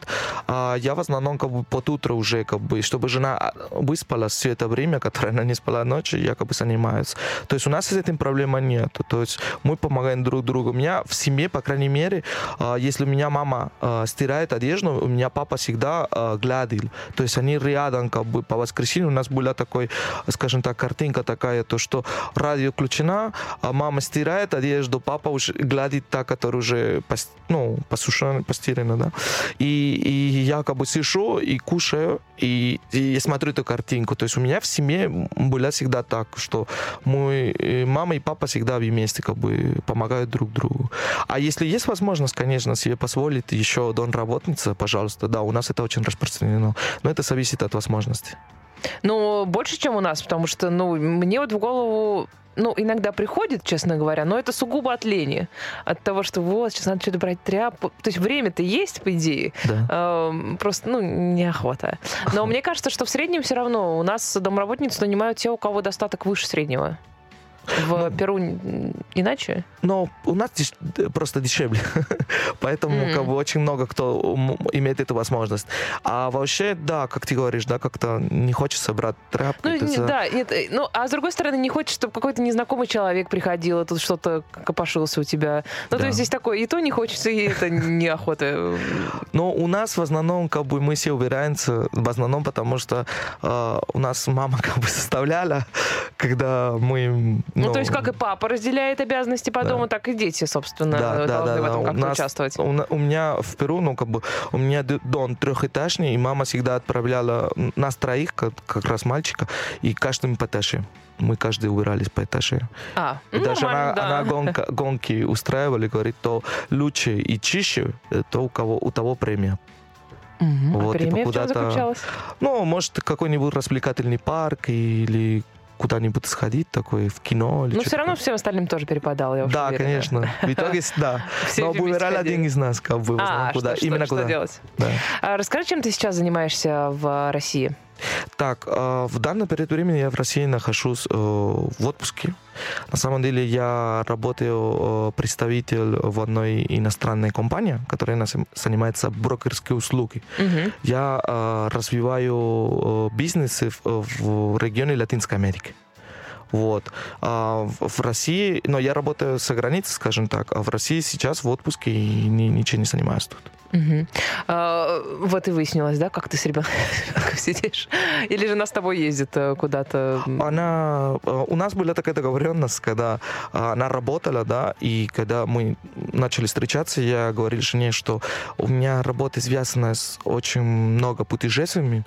я в основном как бы под утро уже, как бы, чтобы жена выспалась все это время, которое она не спала ночью, я как бы занимаюсь. То есть у нас с этим проблемы нет. То есть мы помогаем друг другу. У меня в семье, по крайней мере, а, если у меня мама а, стирает одежду, у меня папа всегда а, гладил. То есть они рядом, как бы по воскресенью у нас была такой, скажем так, картинка такая, то что радио включена, мама стирает одежду, папа уже гладит та, которая уже ну, посушена, постирана, да. И, и я как бы сижу и кушаю, и, и я смотрю эту картинку. То есть у меня в семье было всегда так, что мой э, мама и папа всегда вместе как бы помогают друг другу. А если есть возможность, конечно, себе позволить еще домработница, пожалуйста, да, у нас это очень распространено. Но это зависит от возможности. Ну, больше, чем у нас, потому что, ну, мне вот в голову ну, иногда приходит, честно говоря, но это сугубо от лени. От того, что вот, сейчас надо что-то брать тряпку. То есть время-то есть, по идее. Да. Эм, Просто, ну, неохота. Но мне кажется, что в среднем все равно у нас домработниц нанимают те, у кого достаток выше среднего. В Перу н- иначе? Но у нас деш- просто дешевле. Поэтому Мгм. как бы очень много кто имеет эту возможность. А вообще, да, как ты говоришь, да, как-то не хочется брать тряпку. Ну, не- за- да, нет, э, ну, а с другой стороны, не хочешь, чтобы какой-то незнакомый человек приходил, и тут что-то копошился у тебя. Ну, то Да. есть здесь такое, и то не хочется, и это неохота. Но у нас в основном, как бы, мы все убираемся, в основном потому что э, у нас мама как бы составляла, когда мы... Ну, то есть как и папа разделяет обязанности по Да. дому, так и дети, собственно, Да, да, должны да, в этом да. как-то У нас- участвовать. У, у меня в Перу, ну, как бы, у меня дом трехэтажный, и мама всегда отправляла нас троих, как, как раз мальчика, и каждым по этаже. Мы каждый убирались по этаже. А, И ну, даже она, да. она гонка- гонки устраивали, говорит, то лучше и чище, э, то у кого у того премия. А вот, типа, премия в чем заключалась? Ну, может, какой-нибудь развлекательный парк или куда-нибудь сходить такой в кино. Или Ну, что-то все равно всем остальным тоже перепадало, я уж Да, уверена. конечно. В итоге, да. Но выбирали один из нас, как бы, А, куда. что, Именно что куда. делать? Да. А расскажи, чем ты сейчас занимаешься в России? Так, э, в данный период времени я в России нахожусь э, в отпуске. На самом деле я работаю э, представитель в одной иностранной компании, которая занимается брокерские услуги. Мгм. Я развиваю бизнесы в, регионе Латинской Америки. Вот. А в, России, но я работаю за границей, скажем так, а в России сейчас в отпуске и ни- ничем не занимаюсь тут. Мгм. А, вот и выяснилось, да, как ты с ребенком сидишь? Или жена с тобой ездит э, куда-то? Она, э, у нас была такая договоренность, когда э, она работала, да, и когда мы начали встречаться, я говорил жене, что у меня работа связана с очень много путешествиями,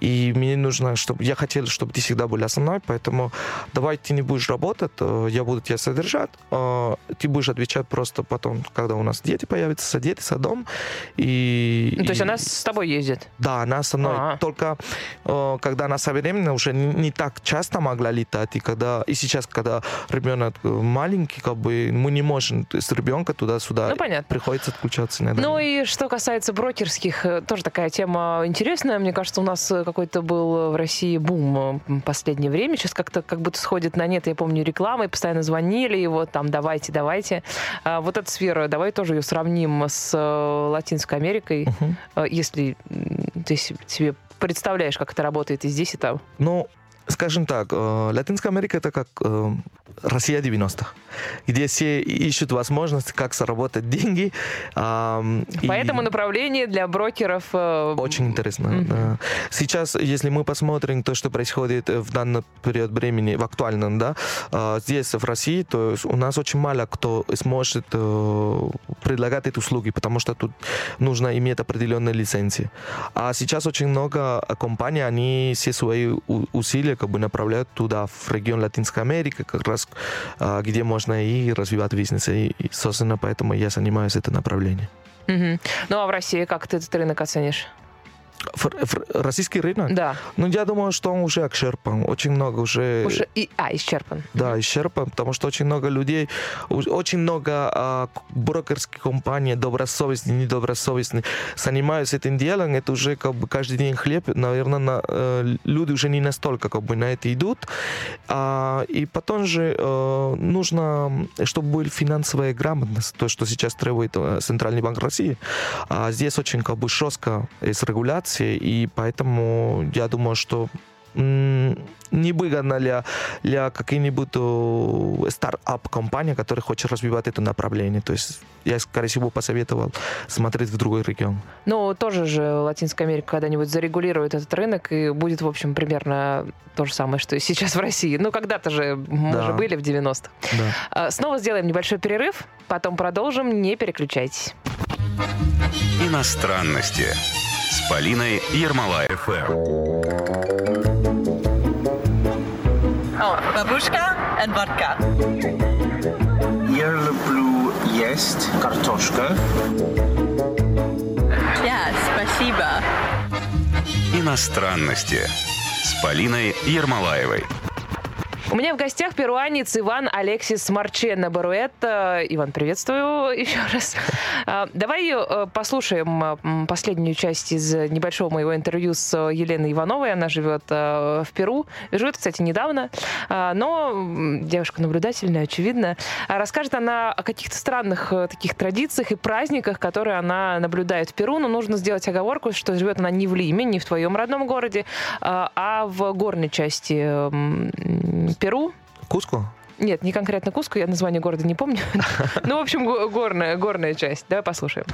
и мне нужно, чтобы я хотел, чтобы ты всегда была со мной, поэтому давай ты не будешь работать, я буду тебя содержать, э, ты будешь отвечать просто потом, когда у нас дети появятся, дети, за дом, и... Ну, то есть и- она с тобой ездит? да, она со мной. А. Только э, когда она современная, уже не, не так часто могла летать. И, когда, и сейчас, когда ребенок э, маленький, как бы мы не можем с ребенка туда-сюда. Ну, понятно. Приходится отключаться иногда. Ну и что касается брокерских, э, тоже такая тема интересная. Мне кажется, у нас э, какой-то был в России бум в последнее время. Сейчас как-то как будто сходит на нет. Я помню рекламы, постоянно звонили, вот там давайте, давайте. А вот эта сфера, давай тоже ее сравним с э, Латинской Америкой. Э, если ты се- себе представляешь, как это работает и здесь, и там. Ну, скажем так, э, Латинская Америка это как э, Россия 90-х, где все ищут возможность, как заработать деньги. и- Поэтому направление для брокеров... э, Очень интересно. Мгм. да. Сейчас, если мы посмотрим то, что происходит в данный период времени, в актуальном, да, а, здесь, в России, то у нас очень мало кто сможет предлагать эти услуги, потому что тут нужно иметь определенные лицензии. А сейчас очень много компаний, они все свои усилия как бы направляют туда, в регион Латинской Америки, как раз а, где можно и развивать бизнес. И, собственно, поэтому я занимаюсь этим направлением. мгм. Ну а в России как ты этот рынок оценишь? Российский рынок? Да, Ну, я думаю, что он уже исчерпан. Очень много уже... уже и... А, исчерпан. Да, исчерпан, потому что очень много людей, очень много а, брокерских компаний, добросовестные, недобросовестные, занимаются этим делом. Это уже как бы каждый день хлеб. Наверное, на- э, люди уже не настолько как бы на это идут. А, и потом же э, нужно, чтобы была финансовая грамотность, то, что сейчас требует э, Центральный банк России. А здесь очень как бы жестко есть регуляции, и поэтому я думаю, что м, невыгодно для, для каких-нибудь э, стартап-компаний, которые хочет развивать это направление. То есть я, скорее всего, посоветовал смотреть в другой регион. Ну, тоже же Латинская Америка когда-нибудь зарегулирует этот рынок, и будет, в общем, примерно то же самое, что и сейчас в России. Ну, когда-то же мы Да. же были в 90-х. Да. А, Снова сделаем небольшой перерыв, потом продолжим, не переключайтесь. Иностранности с Полиной Ермолаев. Oh, babushka and vodka. Я люблю есть картошка. Yeah, спасибо. Иностранности с Полиной Ермолаевой. У меня в гостях перуанец Иван Алексис Марчена Баруэта. Иван, приветствую еще раз. А, давай э, послушаем э, последнюю часть из небольшого моего интервью с Еленой Ивановой. Она живет э, в Перу. Живет, кстати, недавно, но девушка наблюдательная, очевидно. А расскажет она о каких-то странных таких традициях и праздниках, которые она наблюдает в Перу. Но нужно сделать оговорку, что живет она не в Лиме, не в твоем родном городе, а в горной части Перу. Куску? Нет, не конкретно Куску, я название города не помню. Ну, в общем, горная, горная часть. Давай послушаем.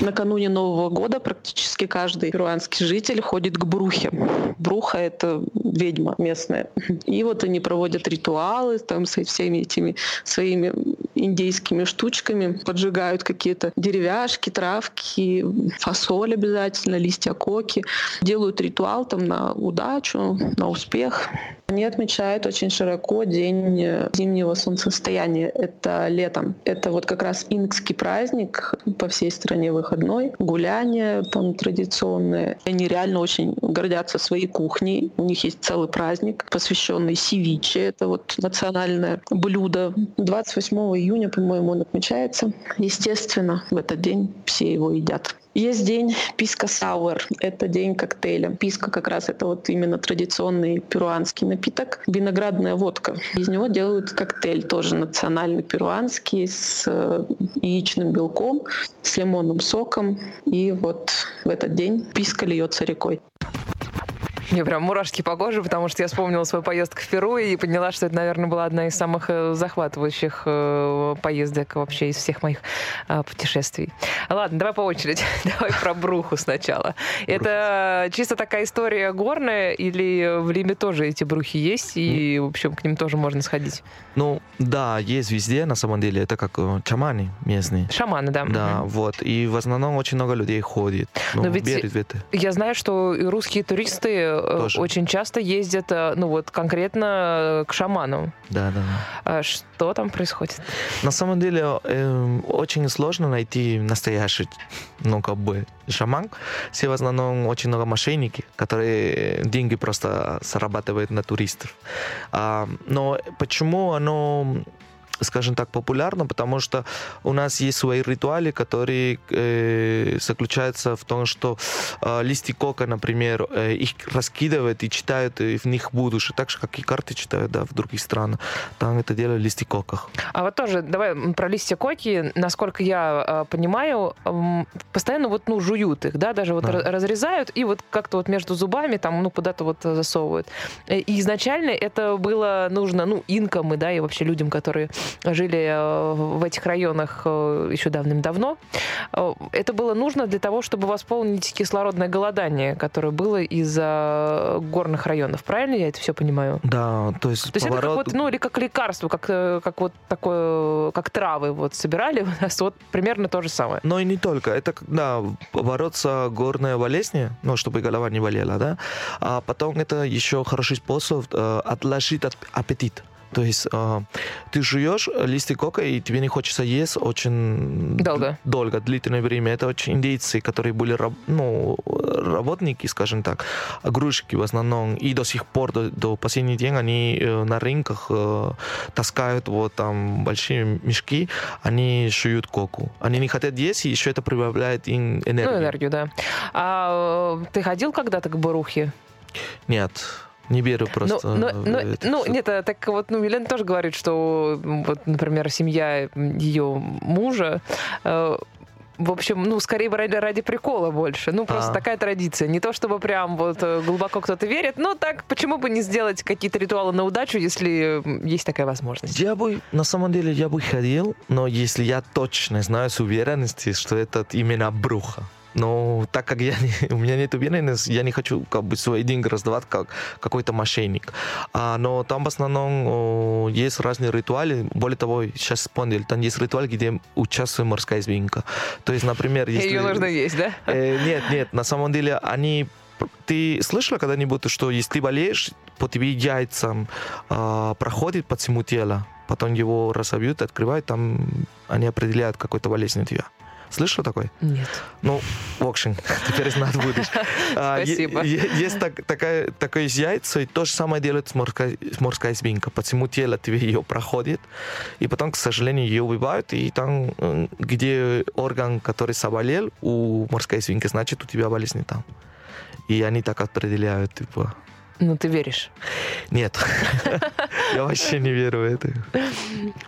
Накануне Нового года практически каждый перуанский житель ходит к Брухе. Бруха — это ведьма местная. И вот они проводят ритуалы там со всеми этими своими индейскими штучками, поджигают какие-то деревяшки, травки, фасоль обязательно, листья коки. Делают ритуал там на удачу, на успех. Они отмечают очень широко день э, зимнего солнцестояния. Это летом. Это вот как раз инкский праздник по всей стране выходной. Гуляния там традиционные. Они реально очень гордятся своей кухней. У них есть целый праздник, посвященный севиче. Это вот национальное блюдо. 28 июня, по-моему, он отмечается. Естественно, в этот день все его едят. Есть день писка сауэр. Это день коктейля. Писка как раз это вот именно традиционный перуанский напиток. Виноградная водка. Из него делают коктейль тоже национальный перуанский с э, яичным белком, с лимонным соком. И вот в этот день писка льется рекой. Мне прям мурашки по коже, потому что я вспомнила свою поездку в Перу и поняла, что это, наверное, была одна из самых э, захватывающих э, поездок вообще из всех моих э, путешествий. Ладно, давай по очереди. давай про Бруху сначала. Это чисто такая история горная или в Лиме тоже эти брухи есть и, в общем, к ним тоже можно сходить? Ну, да, есть везде, на самом деле. Это как чаманы местные. Шаманы, да. Да, угу. вот. И в основном очень много людей ходит. Ну, Но ведь я знаю, что русские туристы тоже. очень часто ездят, э, ну вот конкретно к шаману. Да, да. А что там происходит? На самом деле э, очень сложно найти настоящий, ну как бы шаман. Все в основном очень много мошенники, которые деньги просто зарабатывают на туристов. А, но почему оно скажем так, популярно, потому что у нас есть свои ритуалы, которые э, заключаются в том, что э, листы кока, например, э, их раскидывают и читают и в них будущее, так же, как и карты читают да, в других странах. Там это делают листы коках. А вот тоже, давай про листья коки, насколько я э, понимаю, э, постоянно вот, ну, жуют их, да, даже вот да. разрезают и вот как-то вот между зубами там, ну, куда-то вот засовывают. И изначально это было нужно, ну, инкам и, да, и вообще людям, которые жили э, в этих районах э, еще давным-давно. Э, это было нужно для того, чтобы восполнить кислородное голодание, которое было из-за горных районов. Правильно я это все понимаю? Да, то есть То есть поворот... это как вот, ну, или как лекарство, как, как вот такое, как травы вот собирали, у нас вот примерно то же самое. Но и не только. Это, да, бороться горные болезни, ну, чтобы голова не болела, да. А потом это еще хороший способ э, отложить аппетит. То есть э, ты жуешь листы кока, и тебе не хочется есть очень долго, долго длительное время. Это очень индейцы, которые были ну, работники, скажем так, грузчики в основном. И до сих пор, до, до последний день, они э, на рынках э, таскают вот там большие мешки, они шуют коку. Они не хотят есть, и еще это прибавляет им энергию. Ну, энергию, да. А ты ходил когда-то к Барухе? Нет. Не беру просто. Но, но, но, ну, нет, так вот, ну, Елена тоже говорит, что, вот, например, семья ее мужа э, в общем, ну, скорее ради, ради прикола больше. Ну, просто а. такая традиция. Не то, чтобы прям вот э, глубоко кто-то верит, но так, почему бы не сделать какие-то ритуалы на удачу, если есть такая возможность? Я бы, на самом деле, я бы ходил, но если я точно знаю с уверенностью, что это именно бруха. Но так как я не, у меня нет уверенности, я не хочу как бы свои деньги раздавать как какой-то мошенник. А, но там в основном о, есть разные ритуалы. Более того, сейчас вспомнил, там есть ритуал, где участвует морская свинка. То есть, например, если... Ее нужно есть, да? Э, нет, нет, на самом деле они ты слышала когда-нибудь, что если ты болеешь, по тебе яйцам э, проходит по всему телу, потом его разобьют, открывают, там они определяют какой-то болезнь у тебя. Слышал такой? Нет. Ну, в общем, теперь знать будешь. А, Спасибо. Есть так- такая, такое из яйца, и то же самое делает с морской, с морской свинкой. Почему тело тебе ее проходит, и потом, к сожалению, ее убивают, и там, где орган, который заболел у морской свинки, значит, у тебя болезнь там. И они так определяют, типа, Ну, ты веришь. нет, я вообще не верю в это.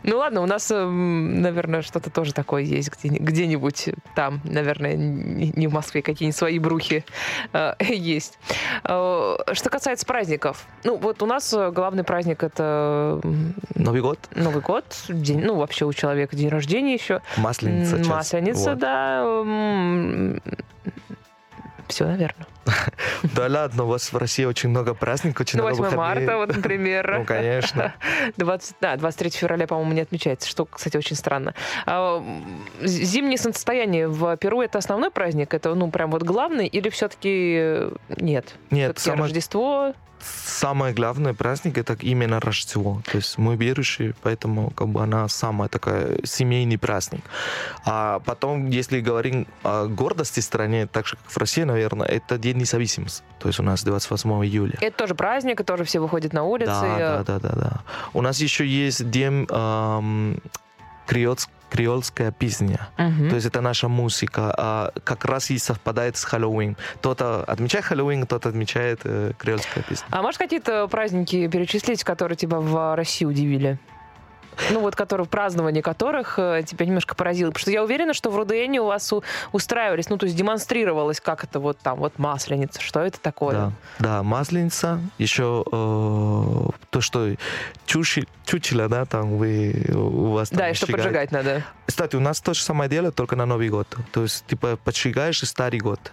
Ну ладно, у нас, эм, наверное, что-то тоже такое есть где- где-нибудь там, наверное, не в Москве, какие-нибудь свои брухи э, есть. Э, Что касается праздников, ну вот у нас э, главный праздник это Новый год, Новый год, день, ну вообще у человека день рождения еще, масленица. Масленица, да. Все, наверное. Да ладно, у вас в России очень много праздников, очень Ну, много 8 выходных. марта, вот, например. Ну, конечно. 20, да, 23 февраля, по-моему, не отмечается, что, кстати, очень странно. А, зимнее солнцестояние в Перу это основной праздник? Это, ну, прям вот главный? Или все-таки нет? Нет, Все-таки Рождество? Самый главный праздник это именно Рождество. То есть мы верующие, поэтому как бы она самая такая семейный праздник. А потом, если говорим о гордости стране, так же как в России, наверное, это День независимости. То есть у нас 28 июля. Это тоже праздник, и тоже все выходят на улицы. Да, да, да, да, да. У нас еще есть День эм, креольс- креольская песня. Мгм. То есть это наша музыка. а, как раз и совпадает с Хэллоуин. Кто-то отмечает Хэллоуин, кто-то отмечает э, креольская песня. А можешь какие-то праздники перечислить, которые тебя в России удивили? Ну вот, которые, празднование которых э, тебя немножко поразило. Потому что я уверена, что в РУДН у вас у- устраивались, ну то есть демонстрировалось, как это вот там, вот масленица, что это такое. Да, да, масленица, еще э, то, что чуши, чучело, да, там вы, у вас там Да, и что поджигать надо. Кстати, у нас то же самое дело, только на Новый год. То есть, типа, поджигаешь и Старый год.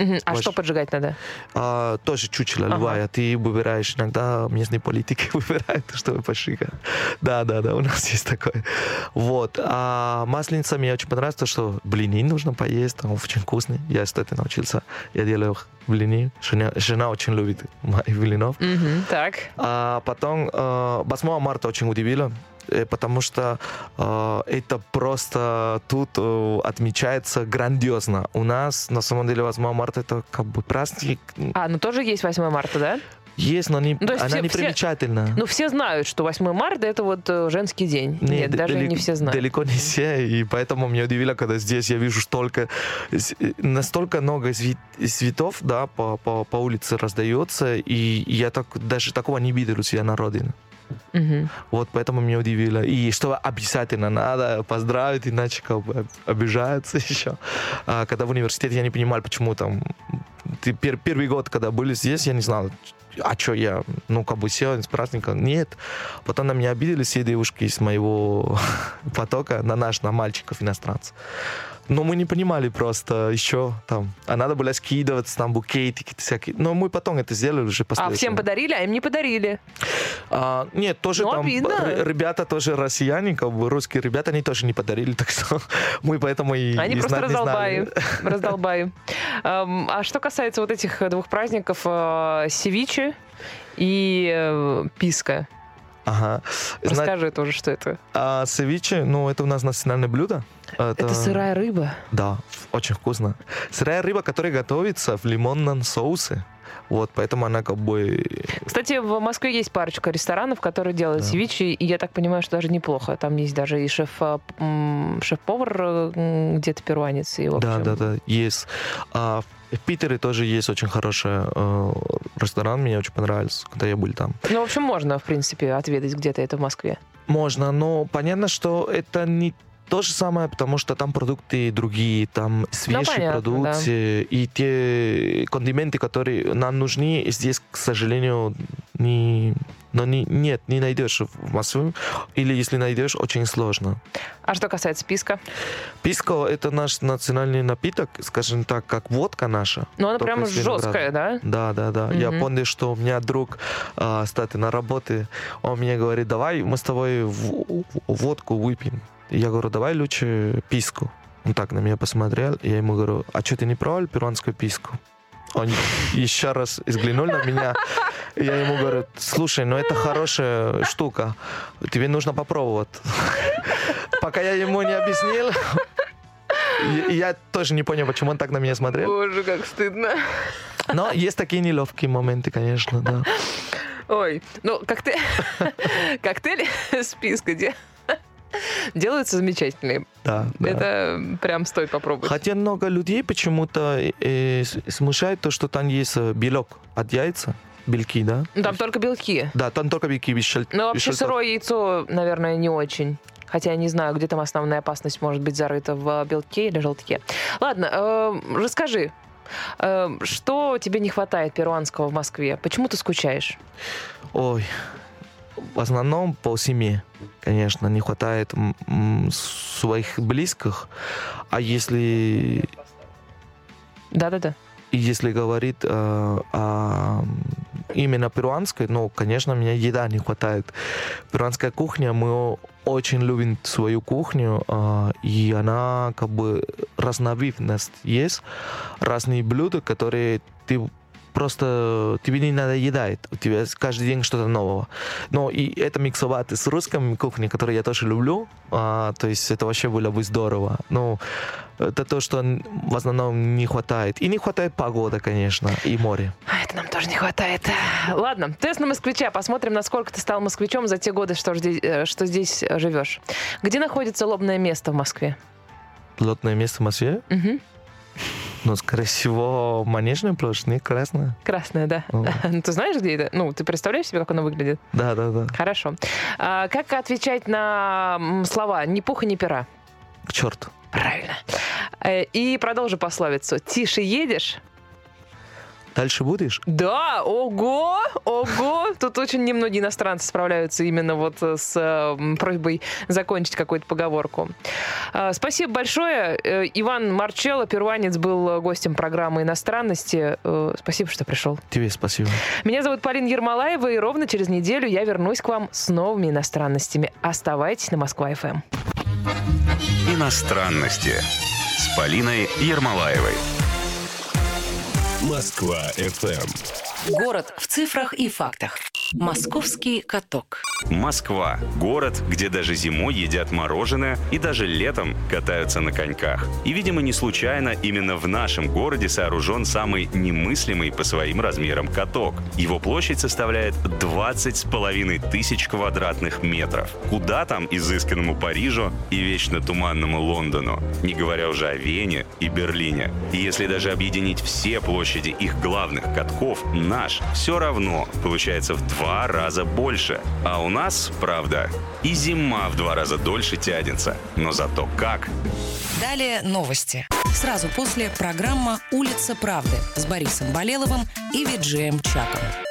Мгм. А Ваш- что поджигать надо? А, тоже чучело Ага. любая. Ты выбираешь, иногда местные политики выбирают, чтобы поджигать. Да, да, да, у нас есть такое. Вот. А масленица мне очень понравилось, то, что блины нужно поесть, там очень вкусный. Я, кстати, научился. Я делаю блины. Жена, жена очень любит моих блинов. Мгм. Так. А потом э, 8 марта очень удивило, э, потому что э, это просто тут э, отмечается грандиозно. У нас на самом деле 8 марта это как бы праздник А, ну тоже есть 8 марта, да? есть, но не, Ну, она все- не все- примечательна. Ну все знают, что 8 марта это вот э, женский день. Не, Нет, д- даже далеко- не все знают. Далеко не все, и поэтому меня удивило, когда здесь я вижу столько, с- настолько много цвет- цветов, да, по, по, по улице раздается, и я так, даже такого не видел у себя на родине. Мгм. Вот поэтому меня удивило. И что обязательно надо поздравить, иначе как бы обижаются еще. А когда в университете я не понимал, почему там... Ты пер- первый год, когда были здесь, я не знал, а что я, ну, как бы сегодня с праздника. Нет. Потом на меня обиделись все девушки из моего потока на наш, на мальчиков иностранцев. Но мы не понимали просто еще там. А надо было скидываться, там букетики всякие. Но мы потом это сделали уже А последовательно. всем подарили, а им не подарили. А, нет, тоже Ну, там обидно. ребята тоже россияне, как бы русские ребята, они тоже не подарили, так что мы поэтому и Они не просто знали, не раздолбаи. Эм, А что касается вот этих двух праздников, э, севиче и э, писка. Ага. Зна- Расскажи тоже, что это. а севиче, ну, это у нас национальное блюдо. Это сырая рыба. Да, очень вкусно. Сырая рыба, которая готовится в лимонном соусе. Вот, поэтому она как бы... Кстати, в Москве есть парочка ресторанов, которые делают Да. севиче, и я так понимаю, что даже неплохо. Там есть даже и шеф, э, шеф-повар э, где-то перуанец. И, в Да, общем, да, да, есть. А в Питере тоже есть очень хороший э, ресторан, мне очень понравился, когда я был там. Ну, в общем, можно, в принципе, отведать где-то это в Москве. Можно, но понятно, что это не то же самое, потому что там продукты другие, там свежие Ну, понятно, продукты, и те кондименты, которые нам нужны, здесь, к сожалению, не, но не, нет, не найдешь в Москве, или если найдешь, очень сложно. А что касается писка? Писко — это наш национальный напиток, скажем так, как водка наша. Ну, она винограда. жесткая, да? Да, да, да. Я Мгм. помню, что у меня друг, а, кстати, на работе, он мне говорит, давай мы с тобой водку выпьем. Я говорю, давай лучше писку. Он так на меня посмотрел, и я ему говорю, а что ты не пробовал перуанскую писку? Он еще раз взглянул на меня, я ему говорю, слушай, ну это хорошая штука, тебе нужно попробовать. Пока я ему не объяснил, я тоже не понял, почему он так на меня смотрел. Боже, как стыдно. Но есть такие неловкие моменты, конечно, да. Ой, ну коктейль, коктейли списка де- делаются замечательные. Да, да. Это прям стоит попробовать. Хотя много людей почему-то э, с- смущает то, что там есть э, белок от яйца, белки, да? Ну, Там только белки. Да, там только белки без шель- Ну, без вообще шелков. сырое яйцо, наверное, не очень. Хотя я не знаю, где там основная опасность может быть зарыта в белке или желтке. Ладно, э, расскажи, э, что тебе не хватает перуанского в Москве? Почему ты скучаешь? Ой, в основном по семье, конечно, не хватает своих близких. А если, Да-да-да. и если говорить э, о именно перуанской, ну, конечно, мне еда не хватает. Перуанская кухня, мы очень любим свою кухню, э, и она как бы разновидность есть, разные блюда, которые ты просто тебе не надоедает, у тебя каждый день что-то нового. Но и это миксовать с русской кухней, которую я тоже люблю, а, то есть это вообще было бы здорово. Ну, это то, что в основном не хватает. И не хватает погода, конечно, и море. А, Это нам тоже не хватает. Ладно, тест на москвича. Посмотрим, насколько ты стал москвичом за те годы, что, э, что здесь э, живешь. Где находится лобное место в Москве? Лотное место в Москве, Мгм. Ну, скорее всего, Манежная площадь, Красная. Красное, да. О. Ну, Ты знаешь, где это? Ну, ты представляешь себе, как оно выглядит? Да, да, да. Хорошо. А как отвечать на слова «ни пуха, ни пера»? К черту. Правильно. Э, И продолжу пословицу. «Тише едешь, Дальше будешь? Да, ого, ого. Тут очень немногие иностранцы справляются именно вот э, с э, просьбой закончить какую-то поговорку. А, Спасибо большое. Э, Иван Марчелло, перуанец, был э, гостем программы «Иностранности». Э, Спасибо, что пришел. Тебе спасибо. Меня зовут Полина Ермолаева, и ровно через неделю я вернусь к вам с новыми иностранностями. Оставайтесь на Москва-ФМ. Иностранности с Полиной Ермолаевой. Москва FM. Город в цифрах и фактах. Московский каток. Москва – город, где даже зимой едят мороженое и даже летом катаются на коньках. И, видимо, не случайно именно в нашем городе сооружен самый немыслимый по своим размерам каток. Его площадь составляет 20 с половиной тысяч квадратных метров. Куда там изысканному Парижу и вечно туманному Лондону? Не говоря уже о Вене и Берлине. И если даже объединить все площади их главных катков, наш все равно получается в два раза больше. А у нас, правда, и зима в два раза дольше тянется. Но зато как? Далее новости. Сразу после программа «Улица правды» с Борисом Болеловым и Виджеем Чаком.